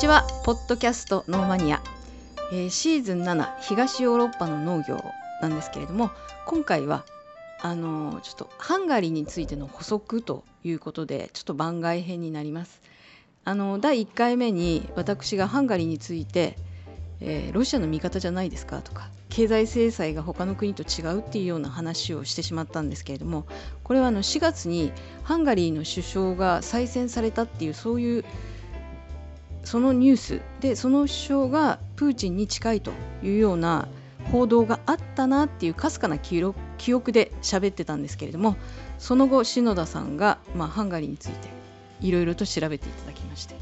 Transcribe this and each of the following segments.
ちは。ポッドキャストノーマニア、えーシーズン7東ヨーロッパの農業なんですけれども今回はあのーちょっとハンガリーについての補足ということでちょっと番外編になります。あの第1回目に私がハンガリーについて、えーロシアの味方じゃないですかとか経済制裁が他の国と違うっていうような話をしてしまったんですけれどもこれはあの4月にハンガリーの首相が再選されたっていうそういうそのニュースでその首相がプーチンに近いというような報道があったなっていうかすかな記憶で喋ってたんですけれどもその後篠田さんが、まあ、ハンガリーについていろいろと調べていただきまして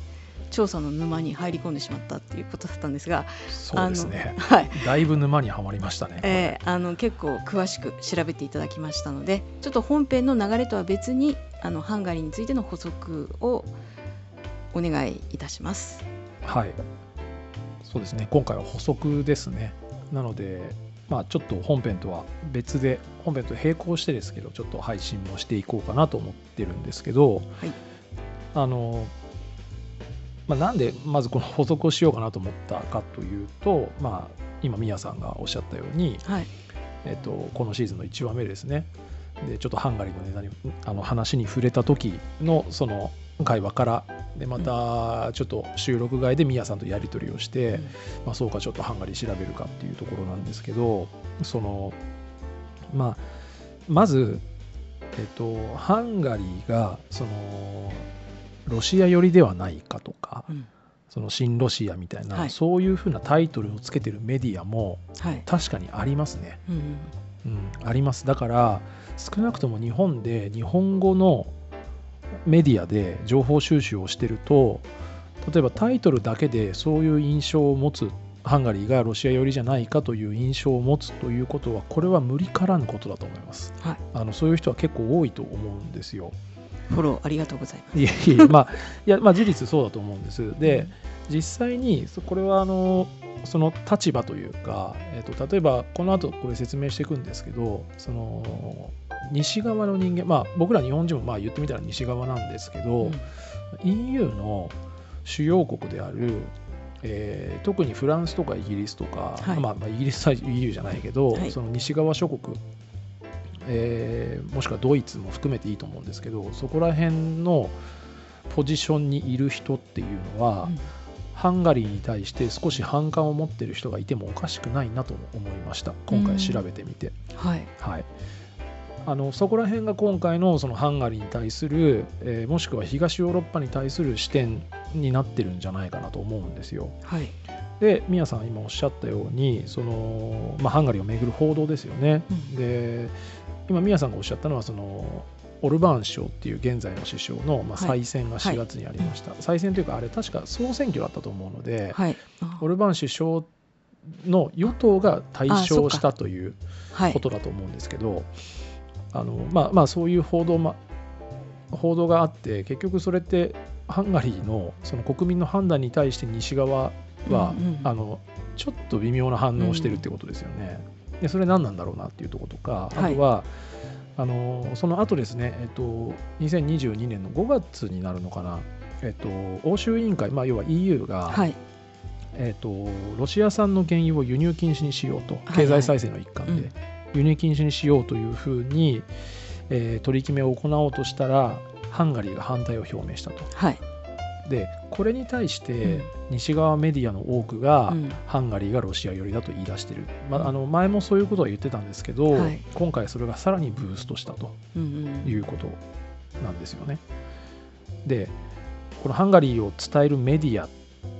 調査の沼に入り込んでしまったっていうことだったんですが、そうですね。はい。だいぶ沼にはまりましたね、えーあの結構詳しく調べていただきましたのでちょっと本編の流れとは別にあのハンガリーについての補足をお願いいたします。はい。そうですね。今回は補足ですね。なのでまあちょっと本編とは別で本編と並行してですけどちょっと配信もしていこうかなと思ってるんですけど、はい。あのまあ、なんでまずこの補足をしようかなと思ったかというと、まあ、今宮さんがおっしゃったように、はい、えっと、このシーズンの1話目ですね。でちょっとハンガリーのネタにあの話に触れた時のその会話からでまたちょっと収録外で宮さんとやり取りをして、うん。まあ、そうかちょっとハンガリー調べるかっていうところなんですけどそのまあまず、えっと、ハンガリーがそのロシア寄りではないかとかうん。その新ロシアみたいな、はい。そういうふうなタイトルをつけてるメディアもはい。確かにありますね。うん。うん、あります。だから少なくとも日本で日本語のメディアで情報収集をしてると例えばタイトルだけでそういう印象を持つハンガリーがロシア寄りじゃないかという印象を持つということはこれは無理からぬことだと思います。はい、あのそういう人は結構多いと思うんですよ。フォローありがとうございます。いえいえまあいやまあ事実そうだと思うんです。で実際にそこれはあのその立場というか、えっと例えばこの後これ説明していくんですけどその西側の人間まあ僕ら日本人もまあ言ってみたら西側なんですけど、うん。EU の主要国である、えー特にフランスとかイギリスとか、はい。まあ、まあイギリスは EU じゃないけど、はい。その西側諸国、えーもしくはドイツも含めていいと思うんですけどそこら辺のポジションにいる人っていうのは、うん。ハンガリーに対して少し反感を持ってる人がいてもおかしくないなと思いました。今回調べてみて。はい、はい、あのそこら辺が今回のそのハンガリーに対する、えーもしくは東ヨーロッパに対する視点になってるんじゃないかなと思うんですよ。はい、で宮さん今おっしゃったようにその、まあ、ハンガリーをめぐる報道ですよね。うん。で今宮さんがおっしゃったのはそのオルバーン首相っていう現在の首相の、まあ、はい。再選が4月にありました、再選というかあれ確か総選挙だったと思うので、はい、あオルバーン首相の与党が大勝したというはい。こ、とだと思うんですけど、あのまあまあそういう報道,、ま、報道があって結局それってハンガリーのその国民の判断に対して西側は、うんうん。あのちょっと微妙な反応をしてるってことですよね。でそれ何なんだろうなっていうところとかあはい。とは、あのその後ですね、えっと、2022年の5月になるのかな、えっと、欧州委員会、まあ、要は EU が、はい、えー、とロシア産の原油を輸入禁止にしようとはい。経済再生の一環で、うん輸入禁止にしようというふうに、えー取り決めを行おうとしたらハンガリーが反対を表明したと。はい、でこれに対しうてん。西側メディアの多くが、うん。ハンガリーがロシア寄りだと言い出してる、まあ、あの前もそういうことは言ってたんですけど、はい。今回それがさらにブーストしたということなんですよね。でこのハンガリーを伝えるメディア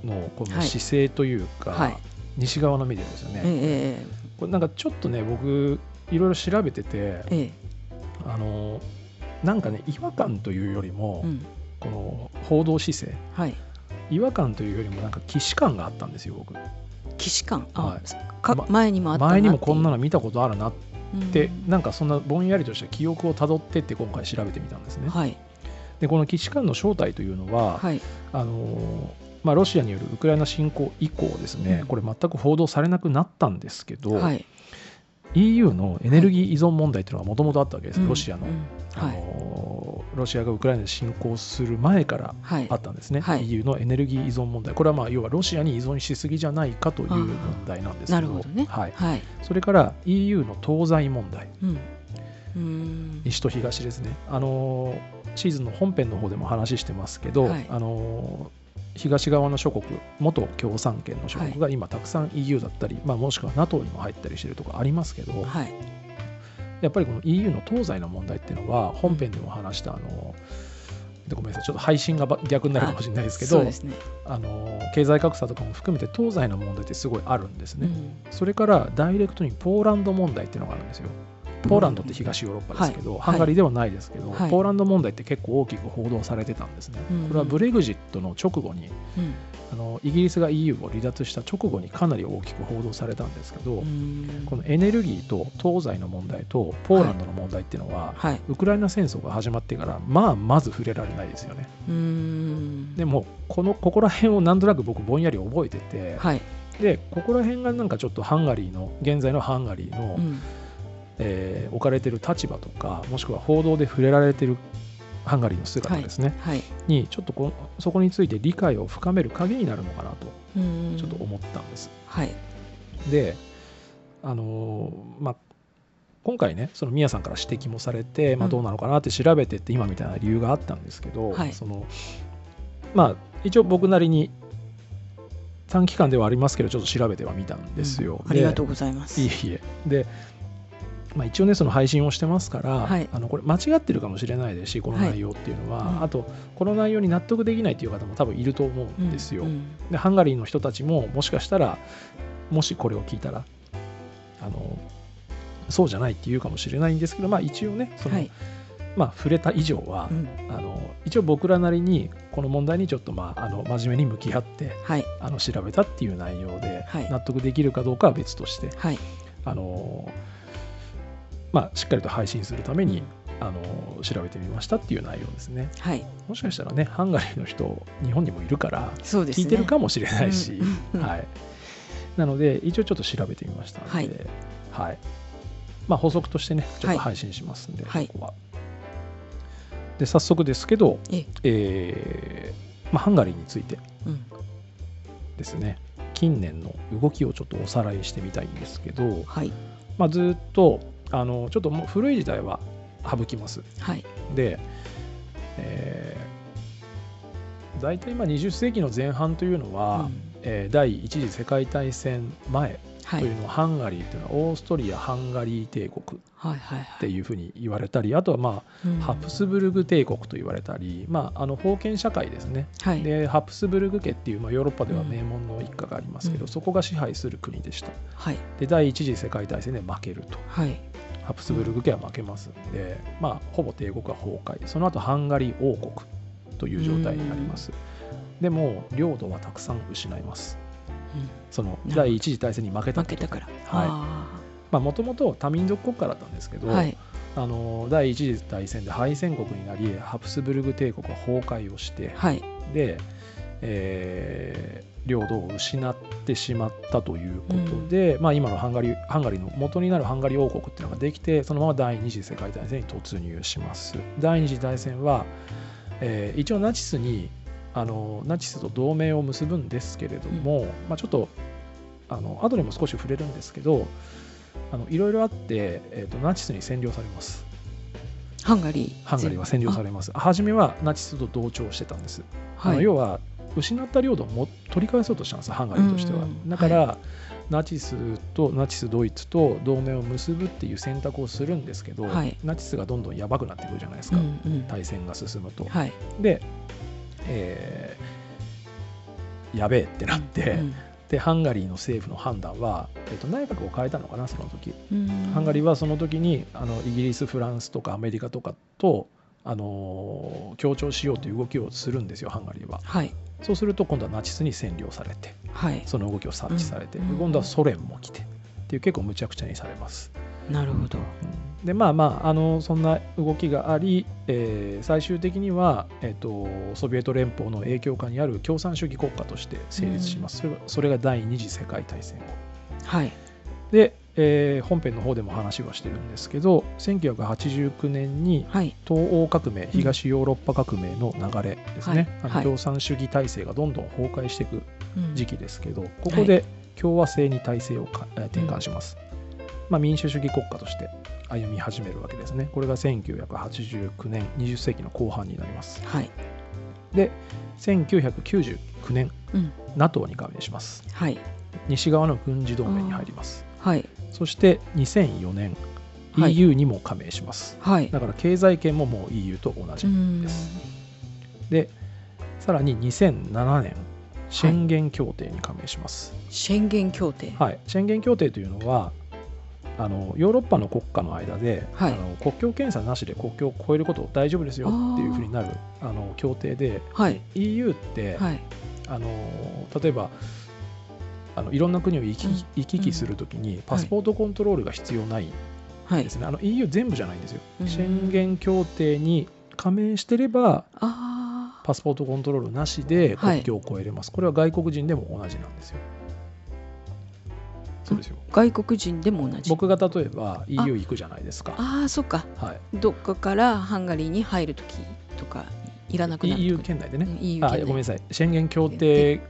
のこのはい。姿勢というか、はい。西側のメディアですよえね。えこれなんかちょっとね僕いろいろ調べててええ。えあのなんかね違和感というよりも、うん。この報道姿勢。はい、違和感というよりもなんか既視感があったんですよ僕。既視感、あ、はい。かま前にもあったな前にもこんなのの見たことあるなっってなんかそんなぼんやりとした記憶をたどってって今回調べてみたんですね。はい。でこの既視感の正体というのは、はい。あのまあ、ロシアによるウクライナ侵攻以降ですね、うん。これ全く報道されなくなったんですけど、はい。EU のエネルギー依存問題というのがもともとあったわけです、うん。ロシアの,、うん。あはい。のロシアがウクライナに侵攻する前からはい。あったんですね、はい。EU のエネルギー依存問題。これはまあ要はロシアに依存しすぎじゃないかという問題なんですけどなるほどね。はい、はい。それから EU の東西問題。うん。西と東ですね。あのーシーズンの本編の方でも話してますけど、はい。あのー東側の諸国元共産圏の諸国が今たくさん EU だったり、まあ、もしくは NATO にも入ったりしてるとこありますけど、はい。やっぱりこの EU の東西の問題っていうのは本編でも話したあのでごめんなさいちょっと配信がば逆になるかもしれないですけどね。あの経済格差とかも含めて東西の問題ってすごいあるんですね、うん。それからダイレクトにポーランド問題っていうのがあるんですよポーランドって東ヨーロッパですけど、はい。ハンガリーではないですけど、はい。ポーランド問題って結構大きく報道されてたんですね、うんこれはブレグジットの直後にうん。あのイギリスが EU を離脱した直後にかなり大きく報道されたんですけど、うん。このエネルギーと東西の問題とポーランドの問題っていうのは、はい。ウクライナ戦争が始まってからまあまず触れられないですよね。うーん。でもこのここら辺をなんとなく僕ぼんやり覚えてて、はい。でここら辺がなんかちょっとハンガリーの現在のハンガリーの、うんえー置かれてる立場とかもしくは報道で触れられてるハンガリーの姿ですね、はいにちょっとこそこについて理解を深める鍵になるのかなとちょっと思ったんです。はい。であのーまあ今回ねその宮さんから指摘もされて、まあ、うん。どうなのかなって調べてって今みたいな理由があったんですけど、はい。そのまあ一応僕なりに短期間ではありますけどちょっと調べてはみたんですよ。うん。ありがとううございます。いえいえ。で、まあ、一応ねその配信をしてますから、はい。あのこれ間違ってるかもしれないですしこの内容っていうのは、うん。あとこの内容に納得できないっていう方も多分いると思うんですよ。うん。でハンガリーの人たちももしかしたらもしこれを聞いたらあのそうじゃないって言うかもしれないんですけど、まあ、一応ねその、はい。まあ、触れた以上はう、ん。あの一応僕らなりにこの問題にちょっと、まあ、あの真面目に向き合ってはい。あの調べたっていう内容で、はい。納得できるかどうかは別としてはい。あの、まあ、しっかりと配信するためにあの調べてみましたっていう内容ですね。はい。もしかしたらねハンガリーの人日本にもいるから聞いてるかもしれないし、うん。うん。はい、なので一応ちょっと調べてみましたので、はい。はい。まあ、補足としてねちょっと配信しますんで、はい。ここは。で早速ですけど、え。えーまあ、ハンガリーについてうん。ですね。近年の動きをちょっとおさらいしてみたいんですけど、はい。まあ、ずっとあのちょっともう古い時代は省きます。はいで、えー、大体まあ20世紀の前半というのは、うんえー第一次世界大戦前はいというのは、ハンガリーというのはオーストリア・ハンガリー帝国っていうふうに言われたりあとは、まあうん。ハプスブルグ帝国と言われたり、まあ、あの封建社会ですね。はい。でハプスブルグ家っていう、まあ、ヨーロッパでは名門の一家がありますけど、うん。そこが支配する国でした。はい。で第一次世界大戦で負けると。はい。ハプスブルグ家は負けますんで、まあ、ほぼ帝国は崩壊。その後ハンガリー王国という状態になります。でも領土はたくさん失います。うんその第一次大戦に負けた負けたから。はいあまあもともと多民族国家だったんですけど、ーはい。あの第一次大戦で敗戦国になりハプスブルグ帝国は崩壊をしてはい。で、えー領土を失ってしまったということで、まあ、今のハンガリーハンガリーの元になるハンガリー王国っていうのができてそのまま第二次世界大戦に突入します。第二次大戦は、えー一応ナチスにあのナチスと同盟を結ぶんですけれども、まあ、ちょっとあの後でも少し触れるんですけどあのいろいろあって、えーとナチスに占領されます。ハンガリー。ハンガリーは占領されます。初めはナチスと同調してたんです。あはい。の要は失った領土をも取り返そうとしたんですハンガリーとしては、うんだから、ナチスとナチスドイツと同盟を結ぶっていう選択をするんですけど、はい。ナチスがどんどんやばくなってくるじゃないですか、うんうん。対戦が進むと、はい。で、えーやべえってなって、うん。でハンガリーの政府の判断は、えー、と内閣を変えたのかなその時。うん。ハンガリーはその時にあのイギリスフランスとかアメリカとかと、あのー協調しようという動きをするんですよハンガリーは。はい。そうすると今度はナチスに占領されてはい。その動きを察知されて、うん。今度はソ連も来てっていう結構むちゃくちゃにされます、なるほど。うんでまあまああのそんな動きがあり、えー最終的には、えー、とソビエト連邦の影響下にある共産主義国家として成立します、それがそれが第二次世界大戦。後はい。で、えー本編の方でも話はしてるんですけど1989年にはい。東欧革命東ヨーロッパ革命の流れですね、あのはい。はい共産主義体制がどんどん崩壊していくうん時期ですけどここで共和制に体制を転換します、まあ、民主主義国家として歩み始めるわけですね。これが1989年20世紀の後半になります。はい。で1999年うん。NATO に加盟します。はい。西側の軍事同盟に入ります。はい。そして2004年はい。EU にも加盟します、はい。だから経済圏ももう EU と同じうん。ですでさらに2007年宣言協定に加盟します、宣言協定。はい。宣言協定というのはあのヨーロッパの国家の間で、はい。あの国境検査なしで国境を越えること大丈夫ですよっていうふうになるあの協定ではい。EU って、はい。あの例えばあのいろんな国を行き,、うん。行き来するときにパスポートコントロールが必要ないはいですね、あの EU 全部じゃないんですよ、うん。宣言協定に加盟してればあパスポートコントロールなしではい。国境を越えれます、これは外国人でも同じなんですよそうですよ。あ外国人でも同じ。僕が例えば EU 行くじゃないですか。ああそっか。はい。どっかからハンガリーに入るときとかいらなくなる EU 圏内でね、うんあごめんなさい。宣言協定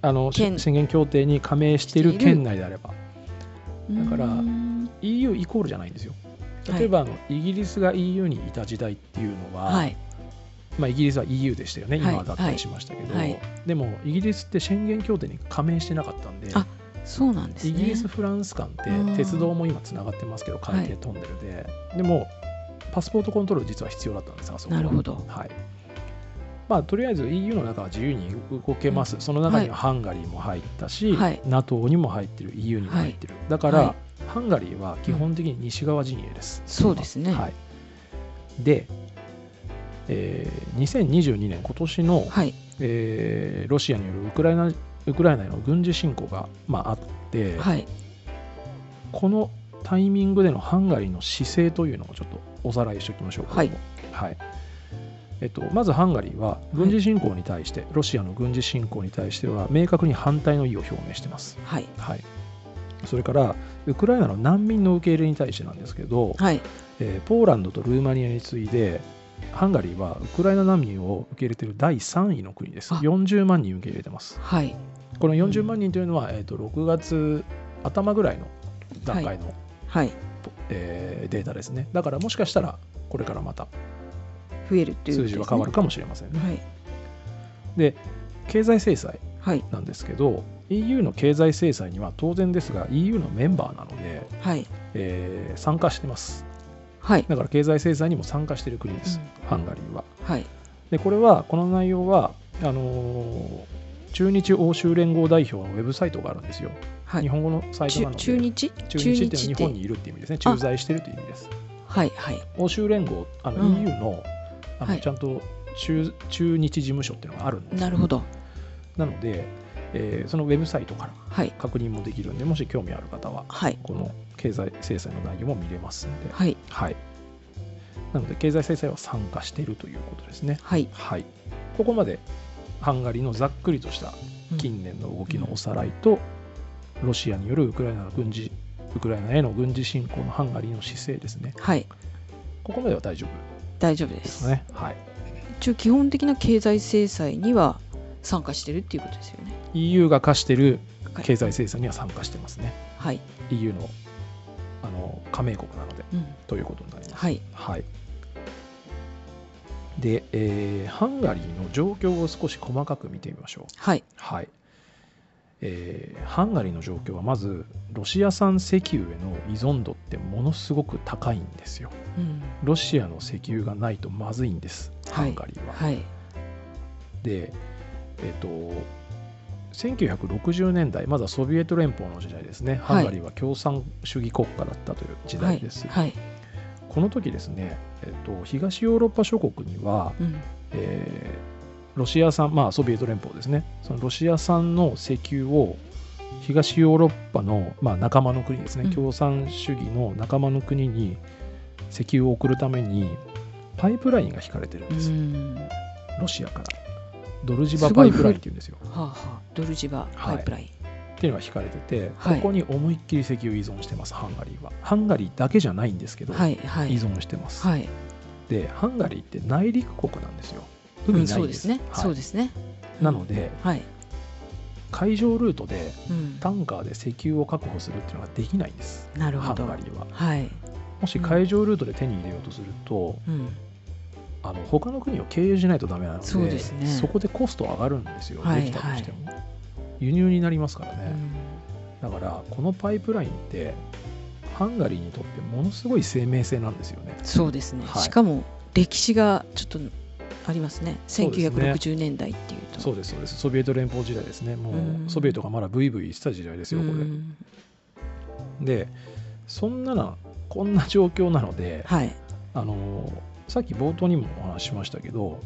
あの県宣言協定に加盟している県内であれば。だから EU イコールじゃないんですよ。はい。例えば、あのイギリスが EU にいた時代っていうのは、はい。まあ、イギリスは EU でしたよね、はい今は脱退しましたけど、はい。でもイギリスって宣言協定に加盟してなかったんで、あそうなんですね。イギリス、フランス間ってうん。鉄道も今つながってますけど、海底トンネルで、でもパスポートコントロール実は必要だったんです、あそこ。はなるほど。はい。まあ、とりあえず EU の中は自由に動けます、その中にはハンガリーも入ったし、はい。NATO にも入ってる、EU にも入ってる、だから、はい。ハンガリーは基本的に西側陣営です。そうですね。はい、で、えー2022年、今年の、はい。えーロシアによるウクライナウクライナへの軍事侵攻が、まあ、あって、はい。このタイミングでのハンガリーの姿勢というのをちょっとおさらいしておきましょうか。はい。はい。えっと、まずハンガリーは軍事侵攻に対して、ロシアの軍事侵攻に対しては明確に反対の意を表明しています。はい。はい、それからウクライナの難民の受け入れに対してなんですけど、はい。えーポーランドとルーマニアに次いでハンガリーはウクライナ難民を受け入れている第3位の国です。あ。40万人受け入れてます。はいこの40万人というのは、えー、と6月頭ぐらいの段階の、はい。えーデータですね。だからもしかしたらこれからまた増えるっていう数字は変わるかもしれませんね。はい。で、経済制裁はい。なんですけど、EU の経済制裁には当然ですが EU のメンバーなので、はい。えー参加してます。はい。だから経済制裁にも参加している国です、うハンガリーは。はい。で、これは、この内容は、あのー中日欧州連合代表のウェブサイトがあるんですよ。はい。日本語のサイトなので、中日？中日って日本にいるっていう意味ですね。駐在してるという意味です。はいはい。欧州連合、あのうん。EU の,、あのはい。ちゃんと中中日事務所っていうのがあるんです。よなるほど。なので、えーそのウェブサイトからはい。確認もできるんで、もし興味ある方は、はい。この経済制裁の内容も見れますんで、はい。はい。なので、経済制裁は参加しているということですね。はい。はい。ここまでハンガリーのざっくりとしたうん近年の動きのおさらいと、ロシアによるウクライナの軍事、ウクライナへの軍事侵攻のハンガリーの姿勢ですね。はいここまでは大丈夫？大丈夫でですすね。はい。一応基本的な経済制裁には参加してるっていうことですよね EU が課しているはい経済制裁には参加してますね。はい、EU のあの加盟国なので、うん、ということになります。はいはい。で、えーハンガリーの状況を少し細かく見てみましょう。はいはい。えーハンガリーの状況はまずロシア産石油への依存度ってものすごく高いんですよ。うんロシアの石油がないとまずいんです、ハンガリーは。はいで、えっ、と、1960年代、まだソビエト連邦の時代ですね、ハンガリーは共産主義国家だったという時代です。はいこの時ですね、えっと、東ヨーロッパ諸国には、うん。えーロシア産、まあ、ソビエト連邦ですね、そのロシア産の石油を東ヨーロッパの、まあ、仲間の国ですね、うん。共産主義の仲間の国に石油を送るために、パイプラインが引かれてるんうです、ん。ロシアから。ドルジバパイプラインっていうんですよ。はあはあ。ドルジバパイプライン、っていうのが引かれてて、はい。ここに思いっきり石油依存してますハンガリーは。ハンガリーだけじゃないんですけど、はいはい。依存してます、はい。でハンガリーって内陸国なんですよ。うん海ないんで,、そうですすね。はい。そうですね。なのではい。海上ルートでうん。タンカーで石油を確保するっていうのができないんです。ハンなるほど。ガリーは。はい。もし海上ルートで手に入れようとすると、うん。あの他の国を経由しないとダメなのでそうですね。そこでコスト上がるんですよ、はいできたとしても、輸入になりますからね、うん。だからこのパイプラインってハンガリーにとってものすごい生命性なんですよね。そうですね。はい。しかも歴史がちょっとありますね。そうですね。1960年代っていうと。そうです。そうですソビエト連邦時代ですね。もうソビエトがまだブイブイしてた時代ですよこれ、うんでそんななこんな状況なのではい。あのさっき冒頭にもお話ししましたけど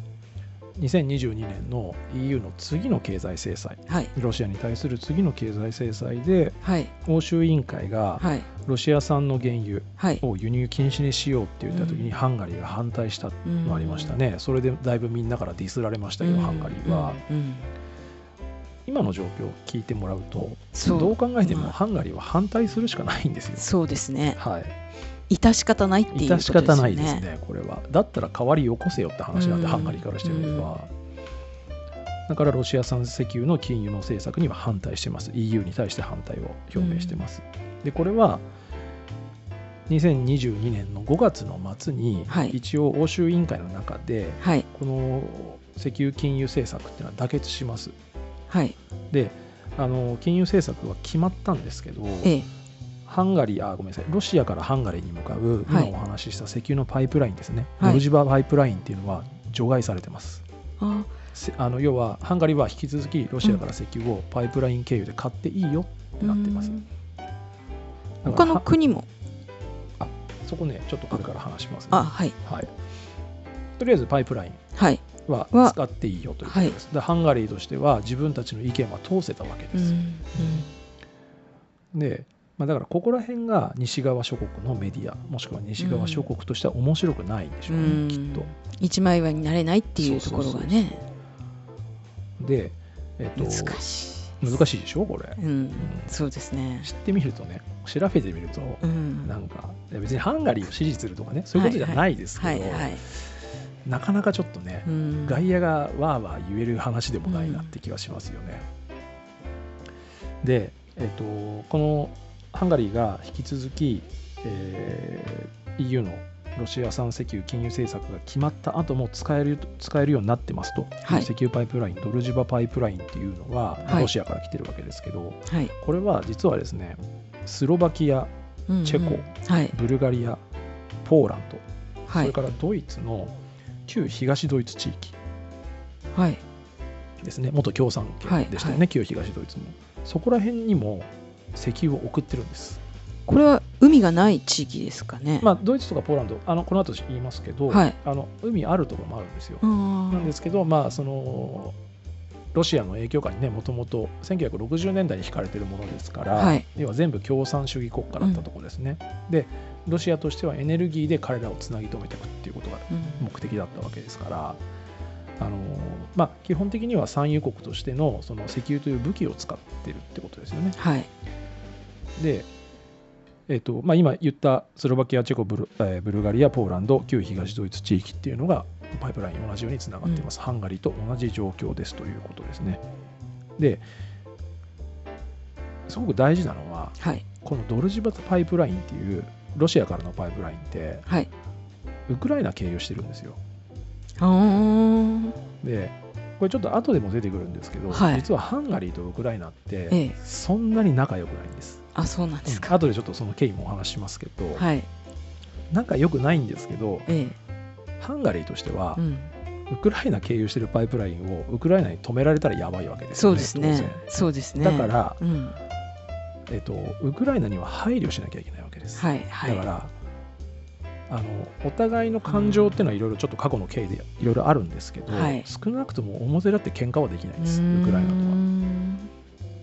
2022年の EU の次の経済制裁。はい。ロシアに対する次の経済制裁ではい。欧州委員会がはい。ロシア産の原油はい。を輸入禁止にしようって言った時にうんハンガリーが反対したのありましたね、それでだいぶみんなからディスられましたけど、ハンガリーは、うん。うん。今の状況を聞いてもらうとどう考えてもまあハンガリーは反対するしかないんですよ。そうですね。はい、致し方ないっていうことですよね致し方ないですね、これは。だったら代わりよこせよって話なんで、うんハンガリーからしてみれば。だからロシア産石油の禁輸の政策には反対してます。EU に対して反対を表明してます。で、これは2022年の5月の末に、はい一応欧州委員会の中で、はいこの石油禁輸政策っていうのは妥結します。はいで、あの禁輸政策は決まったんですけど、ええハンガリー、あ、ごめんなさい、ロシアからハンガリーに向かう、はい今お話しした石油のパイプラインですね、はいノルジバパイプラインっていうのは除外されてます。あせあの要は、ハンガリーは引き続きロシアから石油をパイプライン経由で買っていいよってなってます。うん他のは国も？そこね、ちょっとこれから話します、ね。あはいはい。とりあえずパイプラインは使っていいよということです。でハンガリーとしては自分たちの意見は通せたわけです。うんで、まあ、だからここら辺が西側諸国のメディアもしくは西側諸国としては面白くないんでしょうね、うん。きっと。一枚岩になれないっていうところがね。で、えっと、難し難しいでしょこれ。い、うん、そうですね。知ってみるとね調べてみると、うん。なんか別にハンガリーを支持するとかねそういうことじゃないですけど、はいはいなかなかちょっとね、うん。外野がわーわー言える話でもないなって気がしますよね。で、えっと、このハンガリーが引き続き、えー EU のロシア産石油禁輸政策が決まった後も使える使えるようになってますと、はい。石油パイプラインドルジバパイプラインっていうのは、はい。ロシアから来てるわけですけどはい。これは実はですねスロバキアうんうん。チェコはい。ブルガリアポーランド、はい。それからドイツの旧東ドイツ地域はい。ですね。元共産圏でしたよね、はい。旧東ドイツもそこら辺にも石油を送ってるんです。これは海がない地域ですかね？まあドイツとかポーランドあのこの後言いますけど、はい。あの海あるところもあるんですよ、あなんーですけどまあそのロシアの影響下にねもともと1960年代に引かれてるものですから、はい。要は全部共産主義国家だったところですね、でロシアとしてはエネルギーで彼らをつなぎ止めていくっていうことがうん。目的だったわけですから、あのまあ、基本的には産油国としてのその石油という武器を使ってるってことですよね。はいで、えーとまあ、今言ったスロバキア、チェコブル、えーブルガリア、ポーランド、旧東ドイツ地域っていうのがパイプライン同じようにつながっています、ハンガリーと同じ状況ですということですね。で、すごく大事なのは、はい。このドルジバパイプラインっていうロシアからのパイプラインって、はい。ウクライナ経由してるんですよ。でこれちょっと後でも出てくるんですけど、はい。実はハンガリーとウクライナってええ。そんなに仲良くないんです。あそうなんですか、後でちょっとその経緯もお話ししますけど、はい。仲良くないんですけどえハンガリーとしてはえ、うん、ウクライナ経由してるパイプラインをウクライナに止められたらやばいわけですよね。そうですね。そうですね。だから、うん、えっと、ウクライナには配慮しなきゃいけないわけです。はいはい。だからあのお互いの感情っていうのはいろいろちょっと過去の経緯でいろいろあるんですけど、はい少なくとも表立って喧嘩はできないです、ウクライナとは。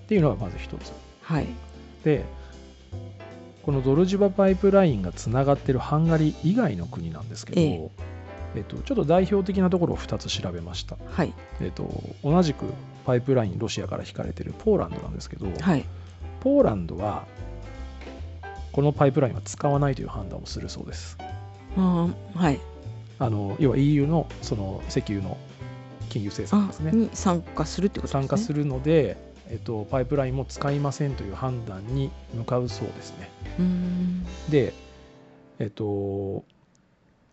っていうのがまず一つ。はいで、このドルジバパイプラインがつながってるハンガリー以外の国なんですけど、えええっと、ちょっと代表的なところを2つ調べました。はいえっと、同じくパイプラインロシアから引かれてるポーランドなんですけど、はいポーランドはこのパイプラインは使わないという判断をするそうです。あーはいあの要は EU のその石油の金融政策あですね。に参加するってことですね参加するので、えっと、パイプラインも使いませんという判断に向かうそうですね。うーんで、えっと、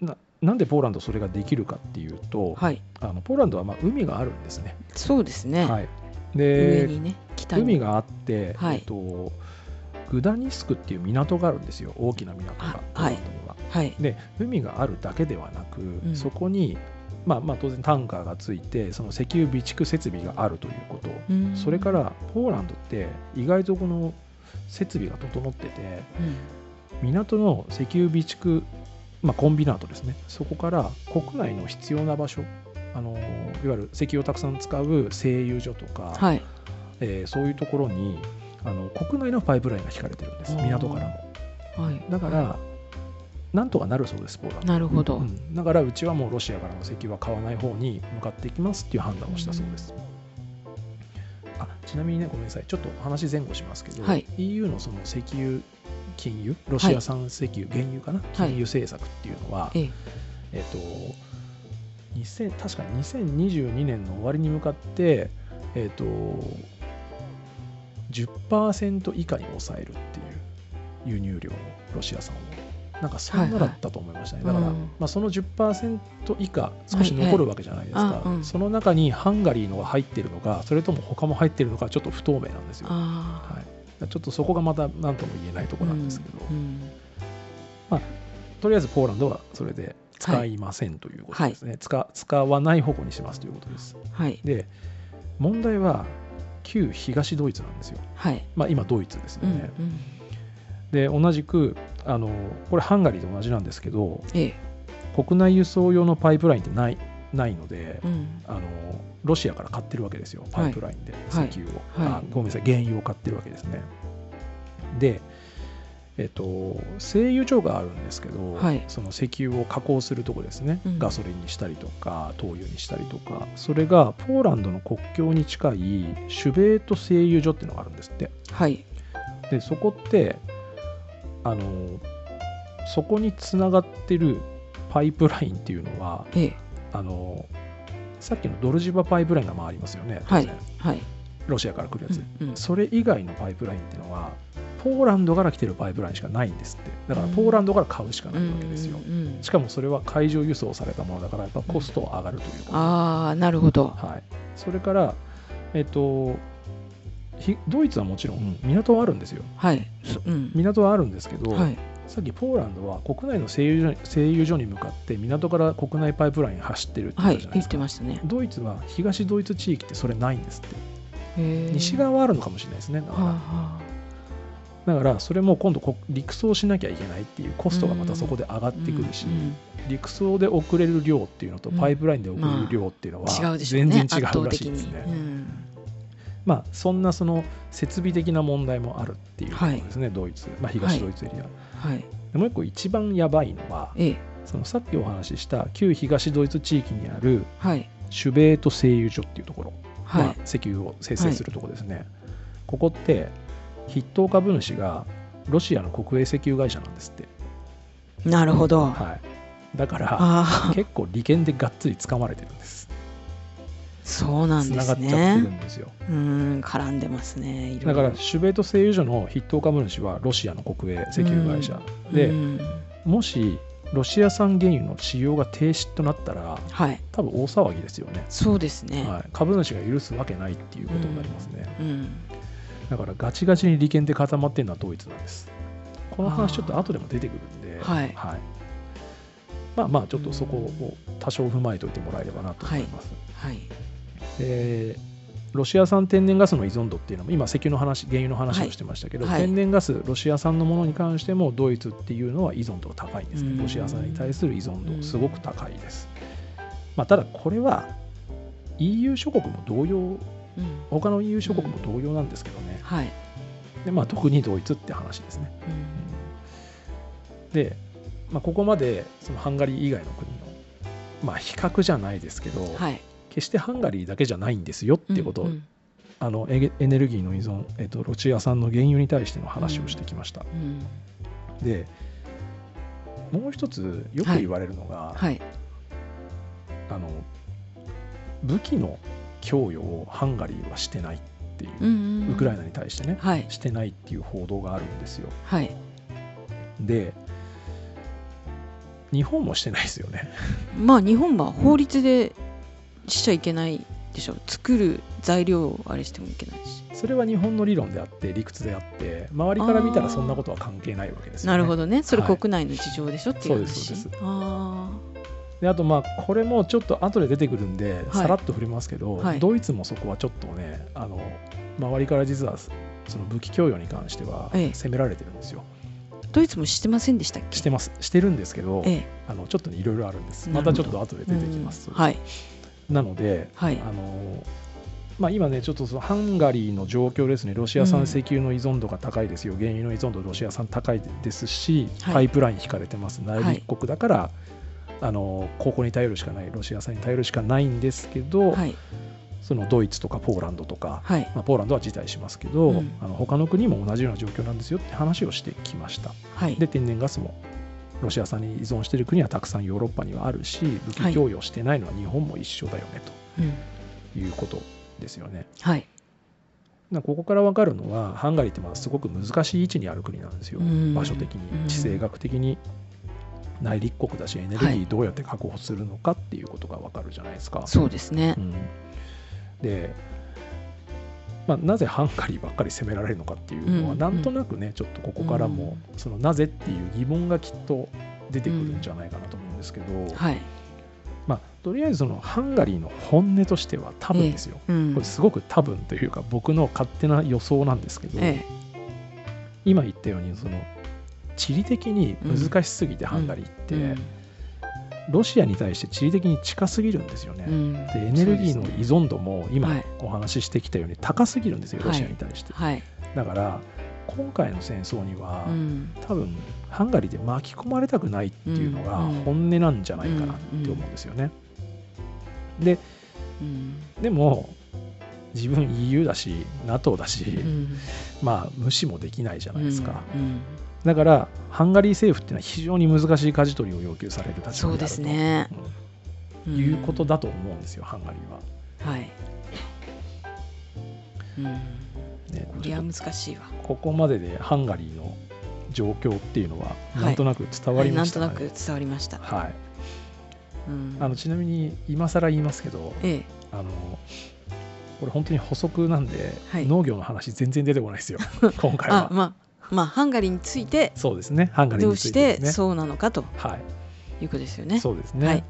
ななんでポーランドそれができるかっていうと、はいあのポーランドはまあ海があるんですね。そうですね、はい、でね海があって、はいえっと、グダニスクっていう港があるんですよ。大きな港が。あポーランドには。はい。で海があるだけではなく、ん。そこに、まあ、まあ当然タンカーがついてその石油備蓄設備があるということ、うーん。それからポーランドって意外とこの設備が整っててうん。港の石油備蓄、まあ、コンビナートですね。そこから国内の必要な場所あのいわゆる石油をたくさん使う製油所とか、はい。えーそういうところにあの国内のパイプラインが引かれてるんです。港からも。はい。だからなんとかなるそうですポーランド。なるほど、うん。だからうちはもうロシアからの石油は買わない方に向かっていきますっていう判断をしたそうです、あちなみにねごめんなさい。ちょっと話前後しますけど、はい。EU のその石油金融ロシア産石油、原油かな？金融政策っていうのは、ええ。えっと2000確かに2022年の終わりに向かってえっと10%以下に抑えるっていう輸入量をロシア産をなんかそんなだったと思いましたね、だから、はいはいうん。まあ、その10%以下少し残るわけじゃないですか、はいはいあうん。その中にハンガリーのが入ってるのかそれとも他も入ってるのかちょっと不透明なんですよ、あはい、ちょっとそこがまた何とも言えないとこなんですけど、うんとりあえずポーランドはそれで使いませんということですね、使使わない方向にしますということです。はい。で問題は旧東ドイツなんですよ、はい。まあ、今ドイツですようんね、うん。で同じくあのこれハンガリーと同じなんですけどええ。国内輸送用のパイプラインってないないので、うん。あのロシアから買ってるわけですよ。パイプラインではい。石油を、はい。あごめんなさい。原油を買ってるわけですね。でえっと製油所があるんですけど、はい。その石油を加工するとこですね、うん。ガソリンにしたりとか灯油にしたりとか。それがポーランドの国境に近いシュベート製油所っていうのがあるんですって。はい。でそこってあのそこにつながってるパイプラインっていうのはええ。あのさっきのドルジバパイプラインが回りますよね、はい。はいロシアから来るやつ、うんうん。それ以外のパイプラインっていうのはポーランドから来てるパイプラインしかないんですって。だからポーランドから買うしかないわけですよ、うんうんうん。しかもそれは海上輸送されたものだからやっぱコストは上がるということ、ああなるほど。はい、それからえっとひドイツはもちろん港はあるんですよ。はい。そうん。港はあるんですけど、はい。さっきポーランドは国内の製油所製油所に向かって港から国内パイプライン走ってるってはい言っ言ったじゃないですか、てましたね。ドイツは東ドイツ地域ってそれないんですって西側はあるのかもしれないですね。だから,、だからそれも今度こ陸送しなきゃいけないっていうコストがまたそこで上があってくるし、陸送で送れる量っていうのとうん。パイプラインで送れる量っていうのは全ね。然違うらしいですね。うん。まあそんなその設備的な問題もあるっていうところですね、ドイツ、まあ、東ドイツエリア。はい。でもう一個一番やばいのはええ。そのさっきお話しした旧東ドイツ地域にあるはい。シュベート製油所っていうところ、はい、まあ、石油を生成するところですね、ここって筆頭株主がロシアの国営石油会社なんですって、なるほど、はい、だから結構利権でがっつり掴まれてるんです。そうなんつですながっちゃってるねんですよ。うん絡んでますねだからシュベート製油所の筆頭株主はロシアの国営石油会社、で、うん。もしロシア産原油の使用が停止となったらはい。多分大騒ぎですよね、そうですね、はい、株主が許すわけないっていうことになりますね、うん。だからガチガチに利権で固まってるのはドイツなんです。この話ちょっと後でも出てくるんで、はい。まあまあちょっとそこを多少踏まえておいてもらえればなと思います、はい。でロシア産天然ガスの依存度っていうのも今石油の話原油の話をしてましたけど、はい。天然ガスロシア産のものに関してもドイツっていうのは依存度が高いんですうん。ねロシア産に対する依存うん度すごく高いです、まあ、ただこれは EU 諸国も同様うん。他の EU 諸国も同様なんですけどね、はい、でまあ、特にドイツって話ですね。うん。で、まあ、ここまでそのハンガリー以外の国の、まあ、比較じゃないですけど、はい決してハンガリーだけじゃないんですよっていうことをうんあのエネルギーの依存、えっと、ロシア産の原油に対しての話をしてきました。うんでもう一つよく言われるのが、はい。あの武器の供与をハンガリーはしてないっていう、うんうん。ウクライナに対してね、はい。してないっていう報道があるんですよ。はい。で日本もしてないですよね。まあ日本は法律でしちゃいけないでしょ。作る材料をあれしてもいけないし。それは日本の理論であって理屈であって周りから見たらそんなことは関係ないわけですよね。なるほどね。それはい国内の事情でしょっていう話、そうですそうです。あであとまあこれもちょっと後で出てくるんで、さらっと触れますけど、はい。ドイツもそこはちょっとねあの周りから実はその武器供与に関してはええ。責められてるんですよ。あドイツもしてませんでしたっけ？してます。してるんですけど、ええ。あのちょっとねいろいろあるんです。またちょっと後で出てきます。うん。はいなのではい。あのまあ、今ね、ちょっとそのハンガリーの状況ですね、ロシア産石油の依存度が高いですよ、原油の依存度、ロシア産高いですし、はい。パイプライン引かれてます、内はい。陸国だから、あのここに頼るしかない、ロシア産に頼るしかないんですけど、はい。そのドイツとかポーランドとか、はい。まあ、ポーランドは辞退しますけど、うん。あの他の国も同じような状況なんですよって話をしてきました。はい。で、天然ガスもロシア産に依存している国はたくさんヨーロッパにはあるし、武器供与してないのは日本も一緒だよねうん。ということですよね。はい。なここから分かるのはハンガリーってまだすごく難しい位置にある国なんですよ、うん。場所的うん。に地政学的に。内陸国だしエネルギはいーどうやって確保するのかっていうことが分かるじゃないですか。そうですね。うん。で、まあ、なぜハンガリーばっかり攻められるのかっていうのは、うん。なんとなくねちょっとここからも、そのなぜっていう疑問がきっと出てくるんじゃないかなと思うんですけど、はい。まあ、とりあえずそのハンガリーの本音としては多分ですよ、うん。これすごく多分というか僕の勝手な予想なんですけど、え今言ったようにその地理的に難しすぎて、ハンガリーって、えロシアに対して地理的に近すぎるんですよね。うん。でエネルギーの依存度も今はい。お話ししてきたように高すぎるんですよ、ロシアに対して。はい。だから今回の戦争には、うん。多分ハンガリーで巻き込まれたくないっていうのがうん。本音なんじゃないかなって思うんですよね。でうん。でも自分 EU だし NATO だし、うん。まあ無視もできないじゃないですか。うんだからハンガリー政府っていうのは非常に難しい舵取りを要求される立場そうですね。うん。いうことだと思うんですよ、ハンガリーは。はい。うん。ね、これは難しいわ。ここまででハンガリーの状況っていうのははい。なんとなく伝わりましたはいなんかねとなく伝わりました。はい、うん。あのちなみに今更言いますけどええ。あのこれ本当に補足なんで、はい。農業の話全然出てこないですよ。今回は。あまあまあハンガリーについてそうですね。ハンガリーどうしについてですね。てそうなのかとはい。いうことですよね。そうですね。はい。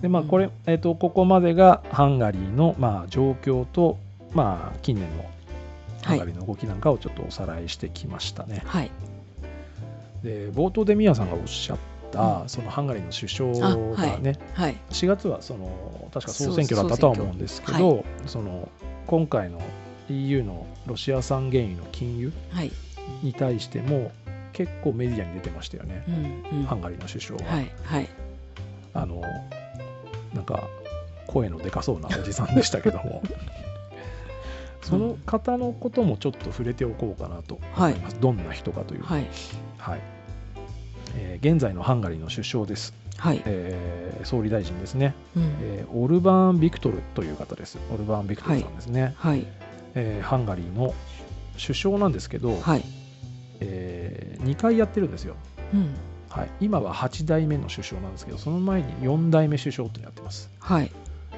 でまあこれ、えっとここまでがハンガリーのまあ状況とまあ近年のハンガリーの動きなんかをちょっとおさらいしてきましたね。はい。で冒頭でミヤさんがおっしゃった、そのハンガリーの首相がね、はい。4月はその確か総選挙だったとは思うんですけど、その今回の EU のロシア産原油の禁輸はい。に対しても結構メディアに出てましたよね、うんうん。ハンガリーの首相は。はいはい。あのなんか声のでかそうなおじさんでしたけども。その方のこともちょっと触れておこうかなと思います、どんな人かというと、はい。はい。えー現在のハンガリーの首相です、はい。えー総理大臣ですね、うん。えーオルバーン・ビクトルという方です。オルバーン・ビクトルさんですね、はいえーハンガリーの首相なんですけど、はい。え2回やってるんですよ、うん。はい、今は8代目の首相なんですけどその前に4代目首相ってやってます。はい。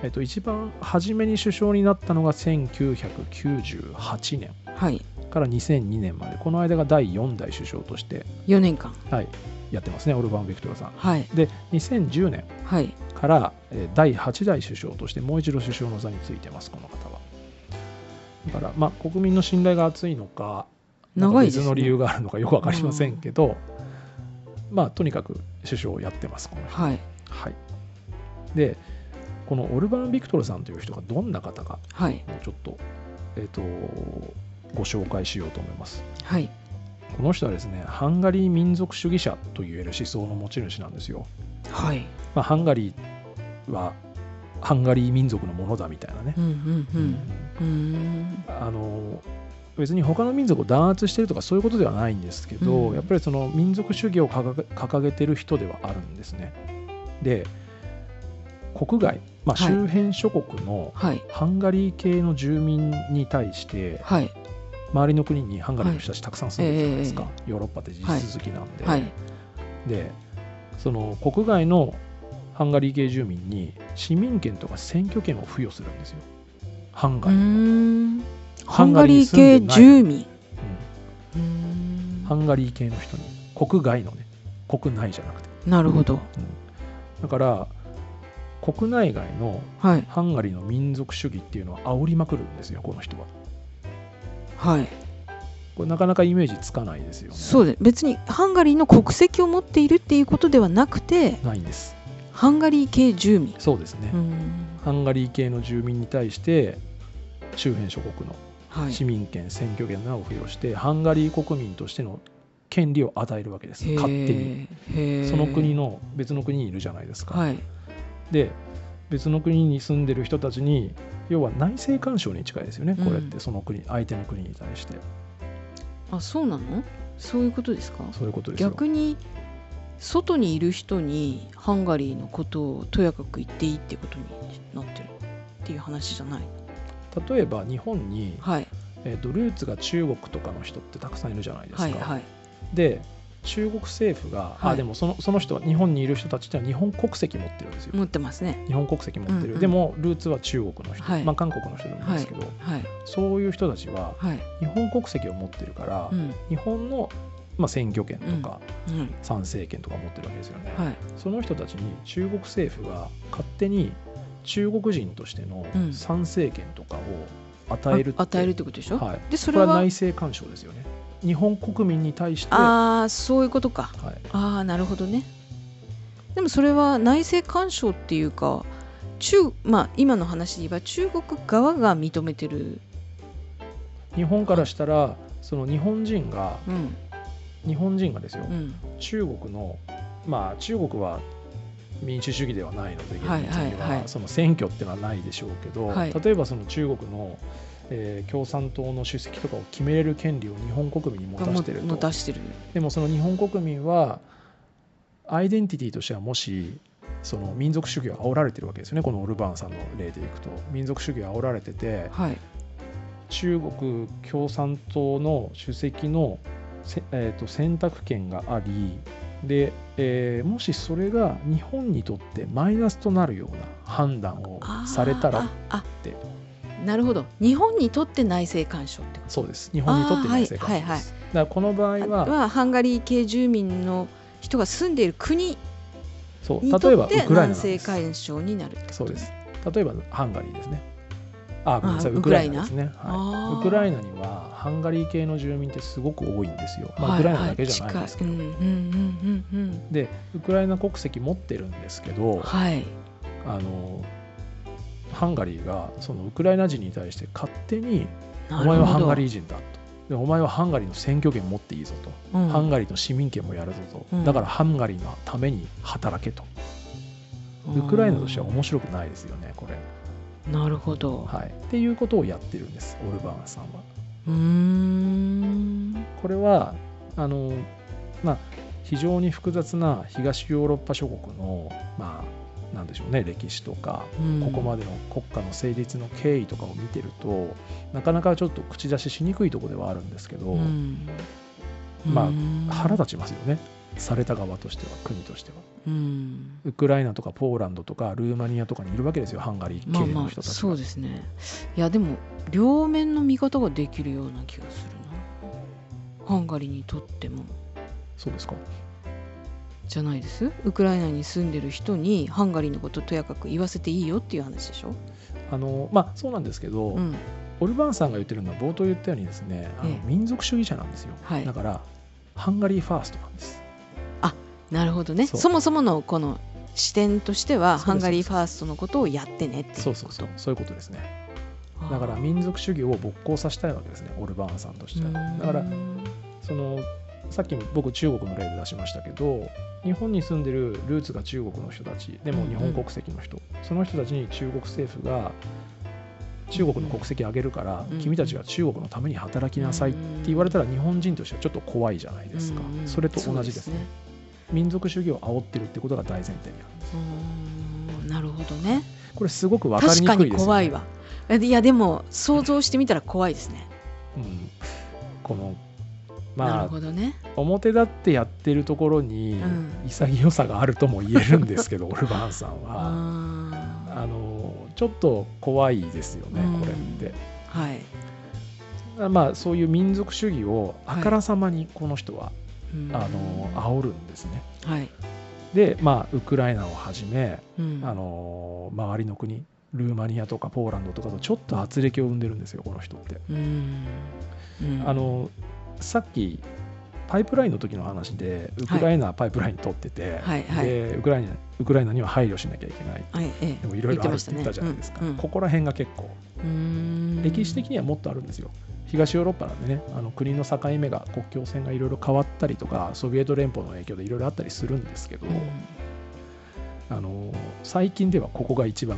えっと、一番初めに首相になったのが1998年はい。から2002年まで。この間が第4代首相として、4年間。はい、やってますねオルバン・ビクトルさん。はい。で2010年はい。からえー第8代首相としてもう一度首相の座についてますこの方はだから、まあ、国民の信頼が厚いのか長い別の理由があるのかよく分かりませんけど、まあとにかく首相をやってますこの人。はい。はい、でこのオルバン・ビクトルさんという人がどんな方かはい。をちょっと,、えー、とご紹介しようと思います。はい。この人はですねハンガリー民族主義者といえる思想の持ち主なんですよ、はい。まあ、ハンガリーはハンガリー民族のものだみたいなね。あの別に他の民族を弾圧してるとかそういうことではないんですけど、うん。やっぱりその民族主義を掲げてる人ではあるんですね。で国外、まあ、はい。周辺諸国のはい。ハンガリー系の住民に対してはい。周りの国にハンガリーの人たちたくさん住んでるじゃないですか、ヨーロッパって地はい続きなんで、はい。でその国外のハンガリー系住民に市民権とか選挙権を付与するんですよ。ハンうガリーハハンガリー系住民。うん。んハンガリー系の人に。国外のね。国内じゃなくて、なるほど。だから国内外のはい。ハンガリーの民族主義っていうのは煽りまくるんですよこの人は。はい。これなかなかイメージつかないですよね。そうです。別にハンガリーの国籍を持っているっていうことではなくてないんですハンガリー系住民。そうですね、ハンガリー系の住民に対して周辺諸国のはい。市民権、選挙権などを付与してハンガリー国民としての権利を与えるわけです勝手に。その国の別の国にいるじゃないですか、はい。で別の国に住んでる人たちに要は内政干渉に近いですよね、これってその国相手の国に対して。あそうなの？そういうことですか？そういうことですよ。逆に外にいる人にハンガリーのことをとやかく言っていいってことになってるっていう話じゃない？例えば日本に、はい。えーとルーツが中国とかの人ってたくさんいるじゃないですか、はいはい。で中国政府が、はい。あでもそのその人は日本にいる人たちってのは日本国籍持ってるんですよ。持ってますね。日本国籍持ってる、うんうん。でもルーツは中国の人、はい。まあ、韓国の人でもいいんですけど、はい。そういう人たちははい。日本国籍を持ってるから、うん。日本の、まあ、選挙権とかうん。参政権とか持ってるわけですよね、はい。その人たちに中国政府が勝手に中国人としてのうん。参政権とかを与えるって、あ与えるってことでしょ、はい、でそれは？内政干渉ですよね。日本国民に対して、はああそういうことか。い、ああなるほどね。でもそれは内政干渉っていうか中まあ今の話で言えば中国側が認めてる。日本からしたらその日本人がうん日本人がですよ、うん。中国のまあ中国は民主主義ではないのではい厳密にはいははい。その選挙ってのはないでしょうけど、はい。例えばその中国の、えー共産党の主席とかを決めれる権利を日本国民に持たしてると。も出してる。でもその日本国民はアイデンティティとしてはもしその民族主義を煽られてるわけですよね。このオルバーンさんの例でいくと。民族主義を煽られててはい。中国共産党の主席のせ、えー、と選択権がありで、えーもしそれが日本にとってマイナスとなるような判断をされたらああて。なるほど。日本にとって内政干渉ってこそうです日本にとって内政干はいはいはい。渉です、だからこの場合とははハンガリー系住民の人が住んでいる国そうに例えばウクライナ内なんです。政干渉になるそうです。例えばハンガリーですねあごめんなさいあウクライナですね、はい、ウクライナにはハンガリー系の住民ってすごく多いんですよ、まあ、はいウクライナだけじゃないんですけど、でウクライナ国籍持ってるんですけど、うんはい。あのハンガリーがそのウクライナ人に対して勝手に「お前はハンガリー人だ」と。でお前はハンガリーの選挙権持っていいぞと、ーハンガリーの市民権もやるぞと、うん。だからハンガリーのために働けと、ウクライナとしては面白くないですよねこれ、なるほど。はい、っていうことをやってるんですオルバーンさんは。うーん。これはあの、まあ、非常に複雑な東ヨーロッパ諸国の、まあ、なんでしょうね歴史とか、うん。ここまでの国家の成立の経緯とかを見てるとなかなかちょっと口出ししにくいところではあるんですけど、うんまあうん。腹立ちますよね。された側としては国としては。うん。ウクライナとかポーランドとかルーマニアとかにいるわけですよハンガリーまあまあ系の人たちが、そうですね。いやでも両面の見方ができるような気がするな。ハンガリーにとっても。そうですか。じゃないです？ウクライナに住んでる人にハンガリーのこととやかく言わせていいよっていう話でしょ、あのまあそうなんですけど、うん、オルバーンさんが言ってるのは冒頭言ったようにですねあのええ。民族主義者なんですよ、はい。だからハンガリーファーストなんです。なるほどね。そもそものこの視点としてはハンガリーファーストのことをやってねっていうそうそうそう。そういうことですね。だから民族主義を勃興させたいわけですねオルバーンさんとしては。だからそのさっきも僕中国の例で出しましたけど日本に住んでるルーツが中国の人たちでも日本国籍の人、その人たちに中国政府が中国の国籍あげるから、うん君たちは中国のために働きなさいって言われたら日本人としてはちょっと怖いじゃないですか、うんうん。それと同じですね。そう民族主義を煽ってるってことが大前提。にあるなるほどね。これすごく分かりにくいですよね。に怖いわ。えいやでも想像してみたら怖いですね、うん、このまあね。表立ってやってるところにうん。潔さがあるとも言えるんですけど、オルバーンさんあはあのちょっと怖いですよね、うん。これって。ーはい。まあそういう民族主義をあからさまにこの人は、うんあの煽るんですね。はい、でまあウクライナをはじめうん。あの周りの国ルーマニアとかポーランドとかとちょっと圧力を生んでるんですよこの人って。うん。うん。あのさっきパイプラインの時の話でウクライナはパイプライン取ってて、はいはい。でウクライナウクライナには配慮しなきゃいけない。はいええ。でもいろいろあるって言ったじゃないですか、ここら辺が結構歴史的にはもっとあるんですよ。東ヨーロッパなんでねあの国の境目が国境線がいろいろ変わったりとかソビエト連邦の影響でいろいろあったりするんですけど、あの最近ではここが一番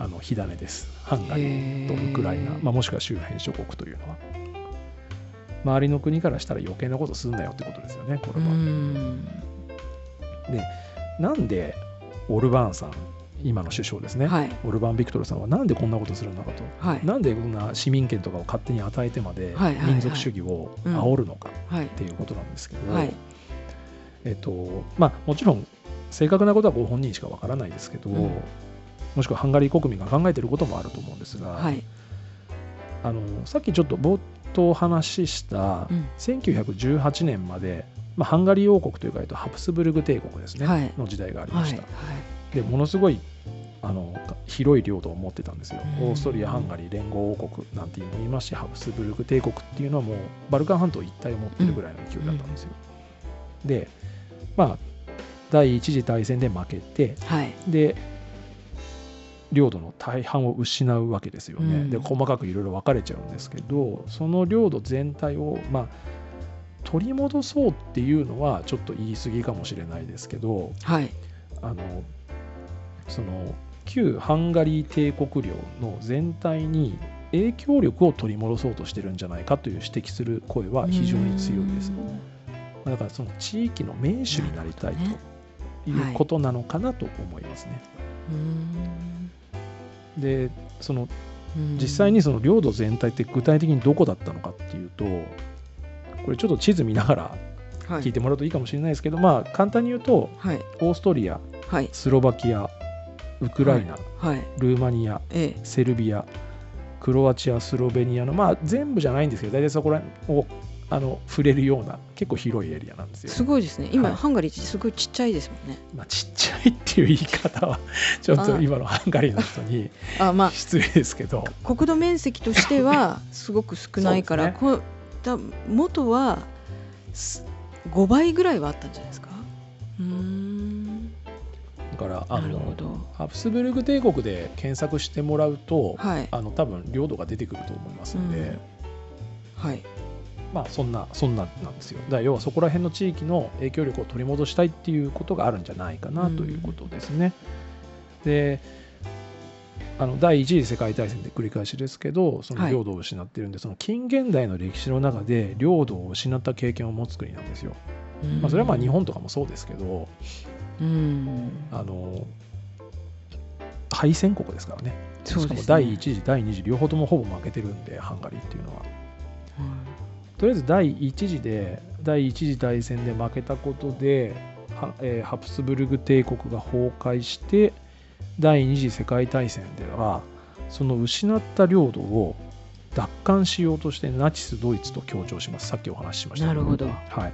あの火種です。ハンガリーとウクライナ、まあ、もしくは周辺諸国というのは周りの国からしたら余計なことすんなよってことですよねこれは、でなんでオルバーンさん今の首相ですね、はい。オルバーン・ビクトルさんはなんでこんなことするのかと、はい。なんでこんな市民権とかを勝手に与えてまで民族主義を煽るのかはい。っていうことなんですけど、はい。えっとまあ、もちろん正確なことはご本人しかわからないですけど、うん。もしくはハンガリー国民が考えていることもあると思うんですが、はい。あのさっきちょっと冒頭話したうん1918年まで、まあ、ハンガリー王国というか、えっと、ハプスブルグ帝国ですね、はいの時代がありはいました。でものすごいあの広い領土を持ってたんですよ。うんオーストリア・ハンガリー連合王国なんていうのも言いますし、ハプスブルク帝国っていうのはもうバルカン半島一帯を持ってるぐらいの勢いだったんですよ。で、まあ、第一次大戦で負けて、はいで、領土の大半を失うわけですよね。うんで、細かくいろいろ分かれちゃうんですけど、その領土全体を、まあ、取り戻そうっていうのはちょっと言い過ぎかもしれないですけど、はいあのその旧ハンガリー帝国領の全体に影響力を取り戻そうとしてるんじゃないかという指摘する声は非常に強いです。うんだからその地域の名手になりたいということなのかなと思いますね。うんでそのうん。実際にその領土全体って具体的にどこだったのかっていうとこれちょっと地図見ながらはい。聞いてもらうといいかもしれないですけど、まあ簡単に言うとはい。オーストリアはい。スロバキアウクライナ、はい。ルーマニアええ。セルビア、クロアチア、スロベニアの、まあ、全部じゃないんですけど、大体そこら辺をあの触れるような、結構広いエリアなんですよ。すごいですね。今、はい。ハンガリーってすごいちっちゃいですもんね。まあ、ちっちゃいっていう言い方は、ちょっとあ今のハンガリーの人にあまあ失礼ですけど、国土面積としては すごく少ないから、そうこだ元はす5倍ぐらいはあったんじゃないですか？うーん。だからあなるほの、ど。ハプスブルグ帝国で検索してもらうと、はい。あの多分領土が出てくると思いますので、うん。はいまあそんなそんななんですよ。だ要はそこら辺の地域の影響力を取り戻したいっていうことがあるんじゃないかなということですね。であの第一次世界大戦で繰り返しですけどそのはい。領土を失ってるんで、その近現代の歴史の中で領土を失った経験を持つ国なんですよ。まあ、それはまあ日本とかもそうですけどうん。あの敗戦国ですからね。しかもそうですね。第一次第二次両方ともほぼ負けてるんでハンガリーっていうのは。とりあえず第一次で第一次大戦で負けたことで、はえーハプスブルグ帝国が崩壊して第二次世界大戦ではその失った領土を奪還しようとしてナチス・ドイツと協調します。さっきお話ししました。けなるほど。はい、はい。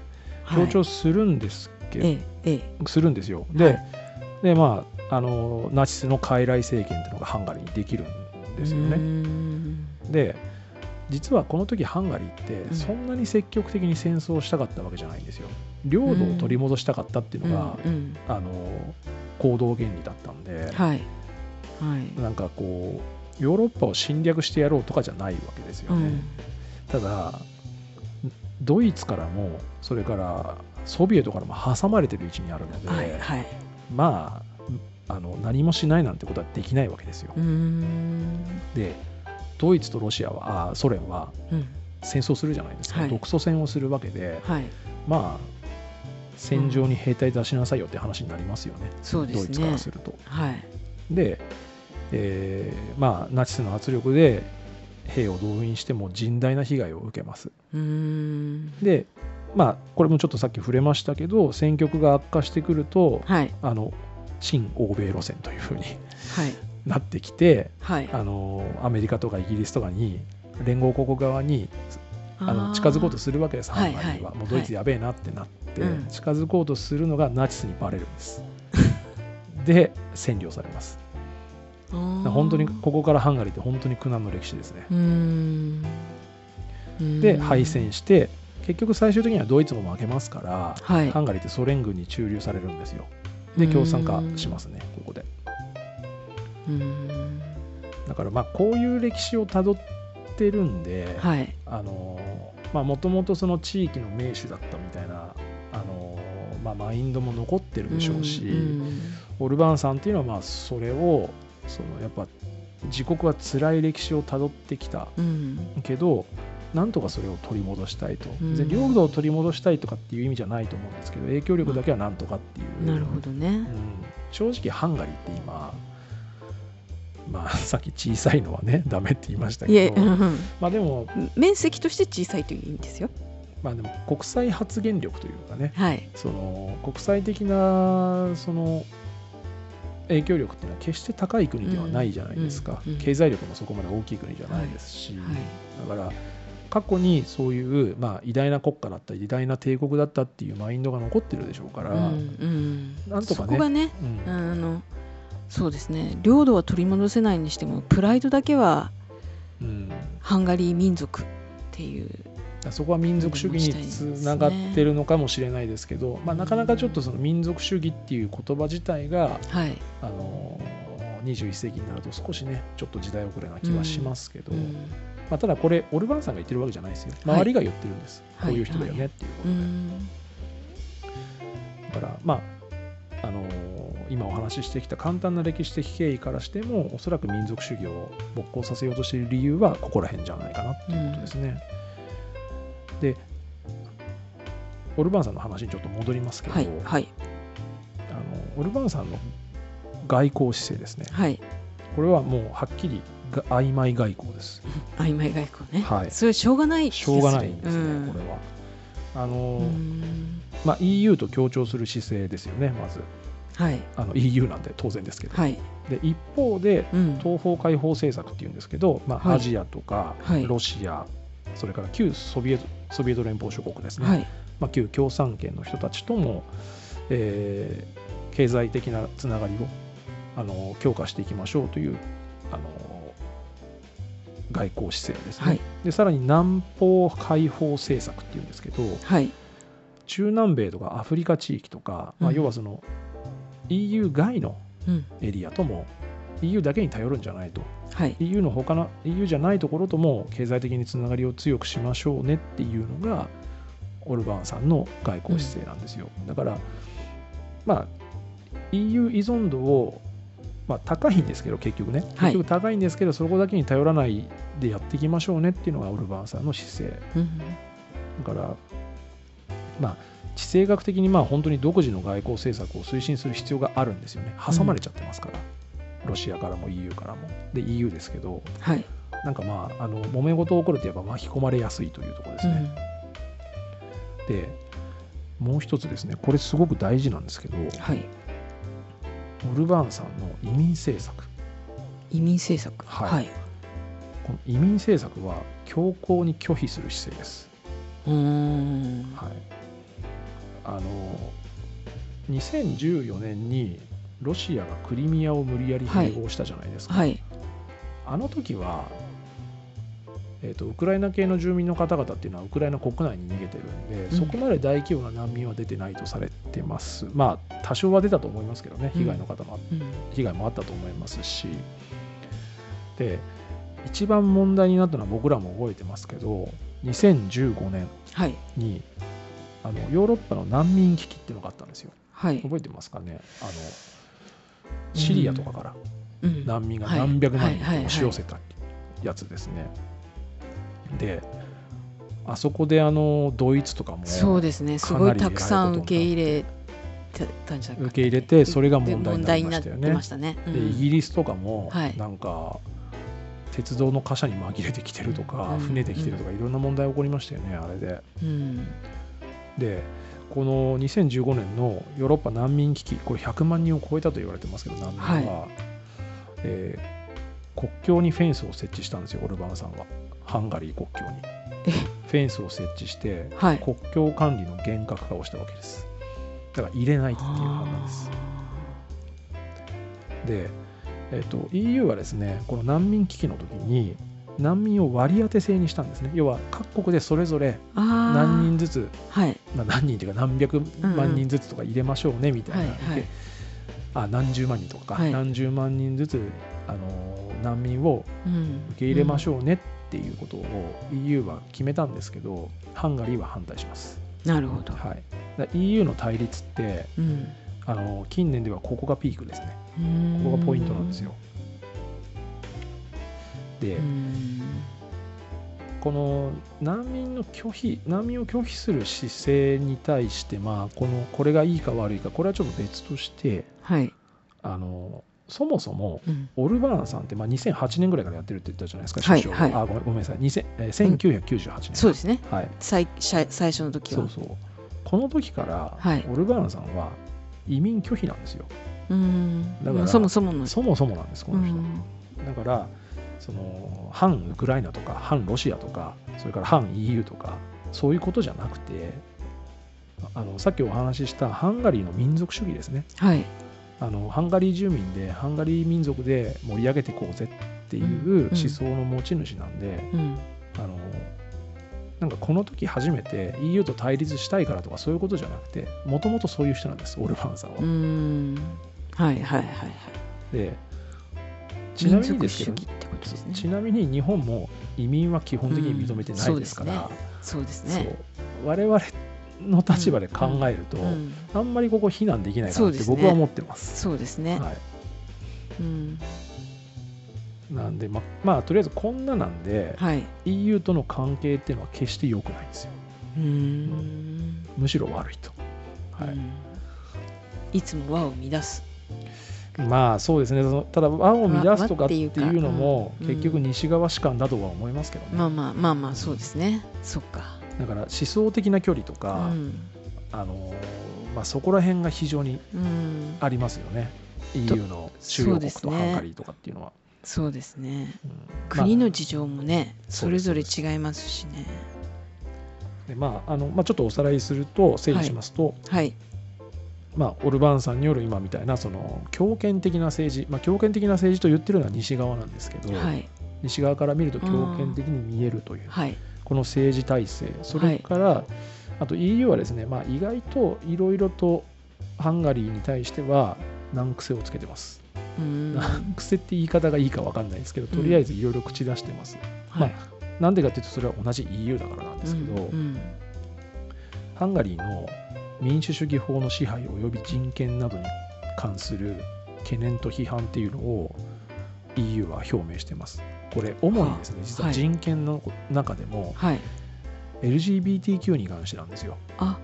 協調するんですけど、えええするんですよ。で,、はい。でまああのナチスの傀儡政権っていうのがハンガリーにできるんえですよね、で実はこの時ハンガリーってうん。そんなに積極的に戦争をしたかったわけじゃないんですよ。領土を取り戻したかったっていうのが、うん。うん。あの行動原理だったんで、はい。はい。なんかこうヨーロッパを侵略してやろうとかじゃないわけですよね。うん。ただドイツからもそれからソビエトからも挟まれてる位置にあるので、はいはい。まああの何もしないなんてことはできないわけですよ。でドイツとロシアはあソ連はうん。戦争するじゃないですか、はい。独ソ戦をするわけではい。まあ戦場に兵隊出しなさいよって話になりますよね、そうですね。ドイツからすると。はい。で、えーまあナチスの圧力で兵を動員しても甚大な被害を受けます。でまあこれもちょっとさっき触れましたけど戦局が悪化してくるとはい。あの新欧米路線というふうにはいなってきてはい。あのアメリカとかイギリスとかに連合国側にあの近づこうとするわけです、ハンガリーは、はいは。いもうドイツやべえなってなって、うん。近づこうとするのがナチスにバレるんです。で占領されます。本当にここからハンガリーって本当に苦難の歴史ですね。で敗戦して結局最終的にはドイツも負けますから、はい。ハンガリーってソ連軍に駐留されるんですよ。で共産化しますねここで。うーん。だからまあこういう歴史をたどってるんで、はい。あのまあもともとその地域の名手だったみたいなあのまあマインドも残ってるでしょうし、んオルバーンさんっていうのはまあそれをそのやっぱ自国は辛い歴史をたどってきたうん。けどなんとかそれを取り戻したいと、うん。領土を取り戻したいとかっていう意味じゃないと思うんですけど影響力だけはなんとかっていう、なるほどね。うん、正直ハンガリーって今まあ さっき小さいのはねダメって言いましたけど。うんまあでも面積として小さいという意味ですよ。まあでも国際発言力というかね。はい。その国際的なその影響力っていうのは決して高い国ではないじゃないですか、うんうん経済力もそこまで大きい国じゃないですし、はいだから過去にそういう、まあ、偉大な国家だったり偉大な帝国だったっていうマインドが残ってるでしょうから、うんうん。なんとかね。そこがねうん。あのそうですね。領土は取り戻せないにしてもプライドだけはうん。ハンガリー民族っていうそこは民族主義につながってるのかもしれないですけど、まあ、なかなかちょっとその民族主義っていう言葉自体が、はい、あの21世紀になると少しねちょっと時代遅れな気はしますけど、うん。まあ、ただこれオルバーンさんが言ってるわけじゃないですよ。はい。周りが言ってるんです、はいこういう人だよねっていうこうとで、ん。だからまああの今お話ししてきた簡単な歴史的経緯からしてもおそらく民族主義を勃興させようとしている理由はここら辺じゃないかなっていうことですね。でオルバーンさんの話にちょっと戻りますけど、はいはい。あのオルバーンさんの外交姿勢ですね。はい。これはもうはっきりが曖昧外交です。曖昧外交ね、はい。それしょうがないしょうがないんですね、うん。これは。あのうんまあ、EU と協調する姿勢ですよね、まず。はい。あの EU なんて当然ですけど。はい、で一方で、うん、東方開放政策っていうんですけど、まあはい。アジアとかはい。ロシア、それから旧ソビエトソビエト連邦諸国ですね、はい。まあ、旧共産圏の人たちとも、えー経済的なつながりをあの強化していきましょうというあの外交姿勢ですね。はい。でさらに南方開放政策っていうんですけどはい中南米とかアフリカ地域とか、まあ、うん。要はその EU 外のうん。エリアとも EU だけに頼るんじゃないと。はい。EU の他の EU じゃないところとも経済的につながりを強くしましょうねっていうのがオルバーンさんの外交姿勢なんですよ、だからまあ EU 依存度をまあ、高いんですけど結局ね。はい。結局高いんですけど、そこだけに頼らないでやっていきましょうねっていうのがオルバーンさんの姿勢。うん。だからまあ地政学的にまあ本当に独自の外交政策を推進する必要があるんですよね。挟まれちゃってますから、ロシアからも EU からも。で EU ですけど。はい。なんかまああの揉め事起こるといえば巻き込まれやすいというところですね、でもう一つですね。これすごく大事なんですけど。うんはい。オルバーンさんの移民政策。移民政策。はい。はい、この移民政策は強硬に拒否する姿勢です。うーん。はい、あの2014年にロシアがクリミアを無理やり併合したじゃないですか、はい。あの時は、えーと、ウクライナ系の住民の方々っていうのはウクライナ国内に逃げてるんで、うん。そこまで大規模な難民は出てないとされてます。まあ多少は出たと思いますけどね被害の方も、うん。被害もあったと思いますし。で一番問題になったのは僕らも覚えてますけど2015年はい。にあのヨーロッパの難民危機っていうのがあったんですよ。はい、覚えてますかね？あのシリアとかからうん。難民がはい。何百万人押し寄せたやつですね。であそこであのドイツとかもそうですね。すかごないりたくさん受け入偉れてたんじゃ受け入れてそれがで問問題になっましたよね。ましたね。うん。でイギリスとかもはい。なんか鉄道の貨車に紛れてきてるとか、うん。船できてるとかいろんな問題起こりましたよねあれで。うんでこの2015年のヨーロッパ難民危機これ100万人を超えたと言われてますけど難民は、えー国境にフェンスを設置したんですよオルバーンさんは。ハンガリー国境に。え？フェンスを設置してはい。国境管理の厳格化をしたわけです。だから入れないっていう判断です。で、えー、と EU はですねこの難民危機の時に難民を割り当て制にしたんですね。要は各国でそれぞれ何人ずつはい。まあ、何人というか何百万人ずつとか入れましょうねみたいな、はいはい。あ何十万人とかか、はい。何十万人ずつあの難民をうん。受け入れましょうねっていうことを EU は決めたんですけどハンガリーは反対します、なるほど。はい、だ EU の対立ってうん。あの近年ではここがピークですね。こここがポイントなんですよ。で、うん。この難民の拒否難民を拒否する姿勢に対して、まあ、このこれがいいか悪いかこれはちょっと別としてはい。あのそもそもうん。オルバーンさんって、まあ、2008年ぐらいからやってるって言ったじゃないですか、はい首相はい。あごめんごめんなさい、2000えー1998年、そうですね。はい、最最最初の時は。そうそう、この時から、はい。オルバーンさんは移民拒否なんですよ、うん。だからそもそもの。そもそもなんです、こうの人。ん。だからその、反ウクライナとか、反ロシアとか、それから反 EU とか、そういうことじゃなくて、あのさっきお話ししたハンガリーの民族主義ですね。はい。あのハンガリー住民でハンガリー民族で盛り上げていこうぜっていうんううん思想の持ち主なんで、うん。あのなんかこの時初めて EU と対立したいからとかそういうことじゃなくてもともとそういう人なんですオルバーンさんは。うん。はいはいはいはい。でちなみにですけどね。ちなみに日本も移民は基本的に認めてないですから、そうですそうね。我々の立場で考えると、うんあんまりここ非難できないかなって僕は思ってます。そうですね。はいうん。なんで、ままあとりあえずこんななんで、はい。EU との関係っていうのは決して良くないんですようん。むしろ悪いと、はいうんいつも和を乱す。まあそうですねそのただ和を乱すとかっていうのもうん結局西側士官だとは思いますけどね、まあまあまあまあそうですね。そっか。だから思想的な距離とうか、ん。あのまあ、そこら辺が非常にうん。ありますよね EU の主要国とハンガリーとかっていうのは。そうですね。うん国まの事情もね、そうですそれぞれ違いますしね。あでまああのまあ、ちょっとおさらいすると整理しますと、はい。まあ、オルバーンさんによる今みたいなその強権的な政治、まあ、強権的な政治と言ってるのは西側なんですけど、はい。西側から見ると強権的に見えるという、はい。この政治体制それから、あと EU はですね、まあ、意外といろいろとハンガリーに対しては難癖をつけてます。うん。難癖って言い方がいいか分かんないですけどとりあえずいろいろ口出してます。はい。なんでかっていうとそれは同じ EU だからなんですけど、うんハンガリーの民主主義法の支配及び人権などに関する懸念と批判っていうのを EU は表明しています。これ主にですね、実ははい人権の中でもはい。LGBTQ に関してなんですよ。あ。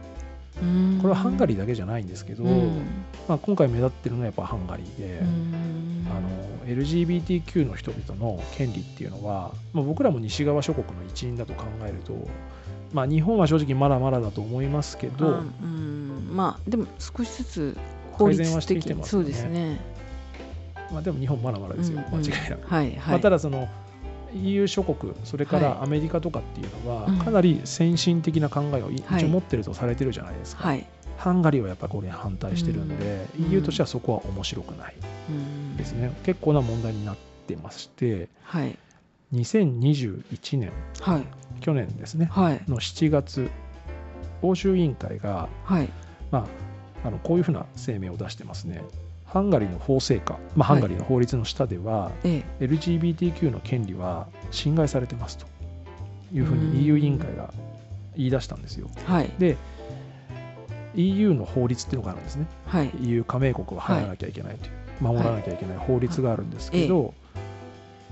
うんこれはハンガリーだけじゃないんですけど、うんまあ、今回目立ってるのはやっぱハンガリーで、うんあの LGBTQ の人々の権利っていうのは、まあ、僕らも西側諸国の一員だと考えると、まあ、日本は正直まだまだだと思いますけど、あうん。まあでも少しずつ法律改善はしてきてますよね。ですね。まあ、でも日本まだまだですよ、うんうん。間違いなく。はいはい。まあ、ただその EU 諸国それからはい。アメリカとかっていうのは、うん。かなり先進的な考えを一はい。応持ってるとされてるじゃないですか、はい。ハンガリーはやっぱこれに反対してるんで、うん。EU としてはそこは面白くないうん。ですね、結構な問題になってましてはい2021年はい。去年ですね。はい。の7月欧州委員会が、はい。まあ、あのこういうふうな声明を出してますね。ハンガリーの法制下、まあ、ハはい。ンガリーの法律の下では、え LGBTQ の権利は侵害されてますと。いうふううん。に EU 委員会が言い出したんですよ。はい。で EU の法律っていうのがあるんですね。はい。EU 加盟国は入らなきゃいけないという、守らなきゃいけない法律があるんですけど、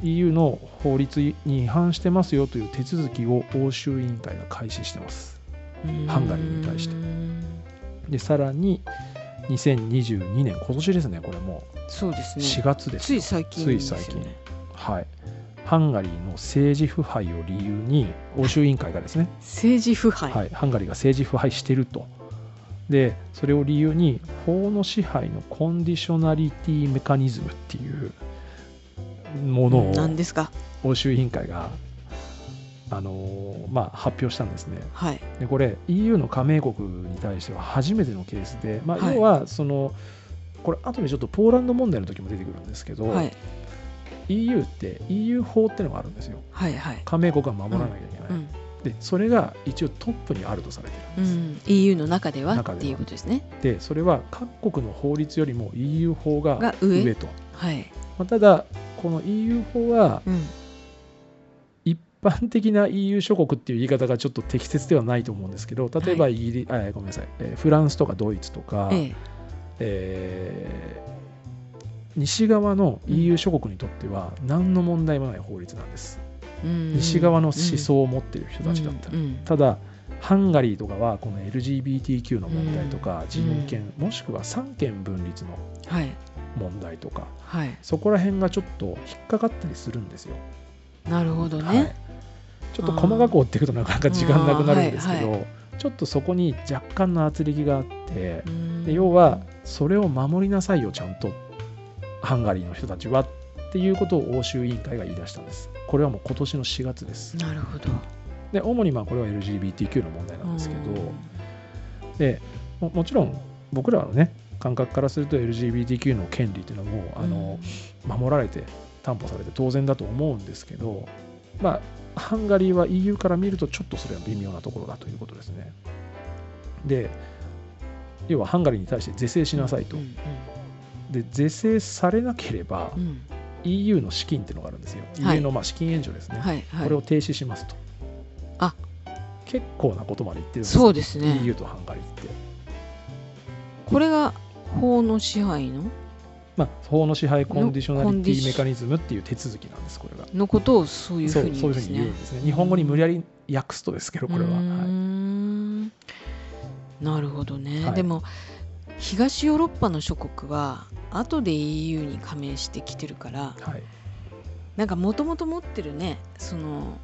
EU の法律に違反してますよという手続きを欧州委員会が開始してます。ハンガリーに対して。うんでさらに2022年今年ですねこれもそうですね。4月ですつい最近ついですよね。最近。はい。ハンガリーの政治腐敗を理由に欧州委員会がですね、政治腐敗、はい、ハンガリーが政治腐敗してると。でそれを理由に法の支配のコンディショナリティメカニズムっていうものを何ですか？欧州委員会があのーまあ、発表したんですね。はい。でこれ EU の加盟国に対しては初めてのケースで、まあ、はい。要はその、これ後でちょっとポーランド問題の時も出てくるんですけど、はい。EU って EU 法っていうのがあるんですよ。はいはい。加盟国は守らなきゃいけない、うん。でそれが一応トップにあるとされてるんです、うん、EU の中では中では。っていうことですね。でそれは各国の法律よりも EU 法が上と、はい、まあ、ただこの EU 法はうん、一般的な EU 諸国っていう言い方がちょっと適切ではないと思うんですけど例えばはイギリ、あごめんなさい、えーフランスとかドイツとか、ええ。ー西側の EU 諸国にとっては何の問題もない法律なんです、えうん。西側の思想を持っている人たちだったら、うん。うん。ただハンガリーとかはこの LGBTQ の問題とかうん。人権、もしくは三権分立のはい問題とかはい。そこら辺がちょっと引っかかったりするんですよ、なるほどはい。ね、ちょっと細かく追っていくとなかなか時間なくなるんですけど、うん。はちょっとそこに若干の圧力があって、うん。で要はそれを守りなさいよちゃんとハンガリーの人たちはっていうことを欧州委員会が言い出したんです。これはもう今年の4月です。なるほど。で主にまあこれは LGBTQ の問題なんですけど、うん。でももちろん僕らのね感覚からすると LGBTQ の権利っていうのはもうあの、守られて担保されて当然だと思うんですけどまあハンガリーは EU から見るとちょっとそれは微妙なところだということですね。で要はハンガリーに対して是正しなさいと、うんで是正されなければ、EU の資金っていうのがあるんですよ、はい。EU のまあ資金援助ですね、はいはい。これを停止しますと。あ。結構なことまで言ってるんですそうですね。EU とハンガリーって、これが法の支配の？まあ、法の支配コンディショナリティメカニズムっていう手続きなんですこれが。のことをそういうふそううにそういうふうに言うんですね。日本語に無理やり訳すとですけどこれは、なるほどね、はい。でも東ヨーロッパの諸国は後で EU に加盟してきてるからはい、なんかもともと持ってるねその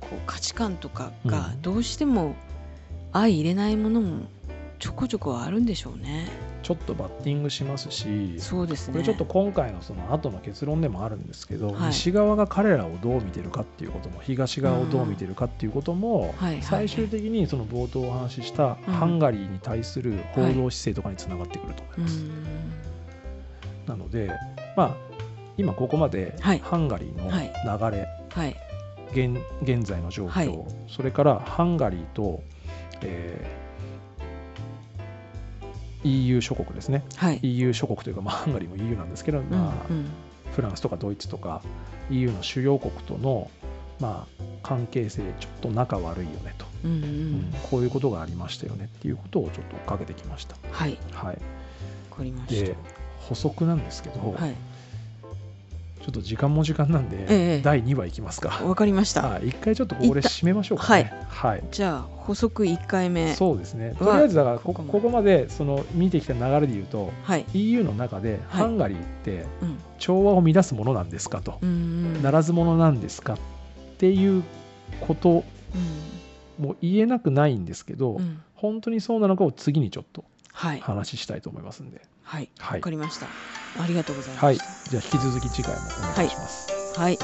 こう価値観とかがうん。どうしても相入れないものもちょこちょこあるんでしょうね。ちょっとバッティングしますしそうですね。これちょっと今回のその後の結論でもあるんですけど、はい。西側が彼らをどう見てるかっていうことも東側をどう見てるかっていうことも、はいはい。最終的にその冒頭お話ししたうん。ハンガリーに対する報道姿勢とかにつながってくると思いうます。ん。なので、まあ、今ここまではい。ハンガリーのはい。流れ、はい。現現在の状況、はい。それからハンガリーと、えー EU 諸国ですね。はい。EU 諸国というか、まあ、ハンガリーも EU なんですけど、まあうん。うんフランスとかドイツとか EU の主要国との、まあ、関係性ちょっと仲悪いよねと、うんうん。うんこういうことがありましたよねっていうことをちょっとかけてきました。はい。はい、わかりましで補足なんですけど、た。はいちょっと時間も時間なんで、ええ第2話いきますか。わかりました。はい、一回ちょっとここで締めましょうかね。はい。じゃあ補足1回目そうですね。とはりあえずだからこここまでその見てきた流れで言うと、はい。EU の中ではいハンガリーってうん調和を乱すものなんですかと、うんうんならず者なんですかっていうことも言えなくないんですけど、うんうん本当にそうなのかを次にちょっとはい話したいと思いますんで。はいはいわか。りました。ありがとうございまはい。じゃあ引き続き次回もお願いします。はい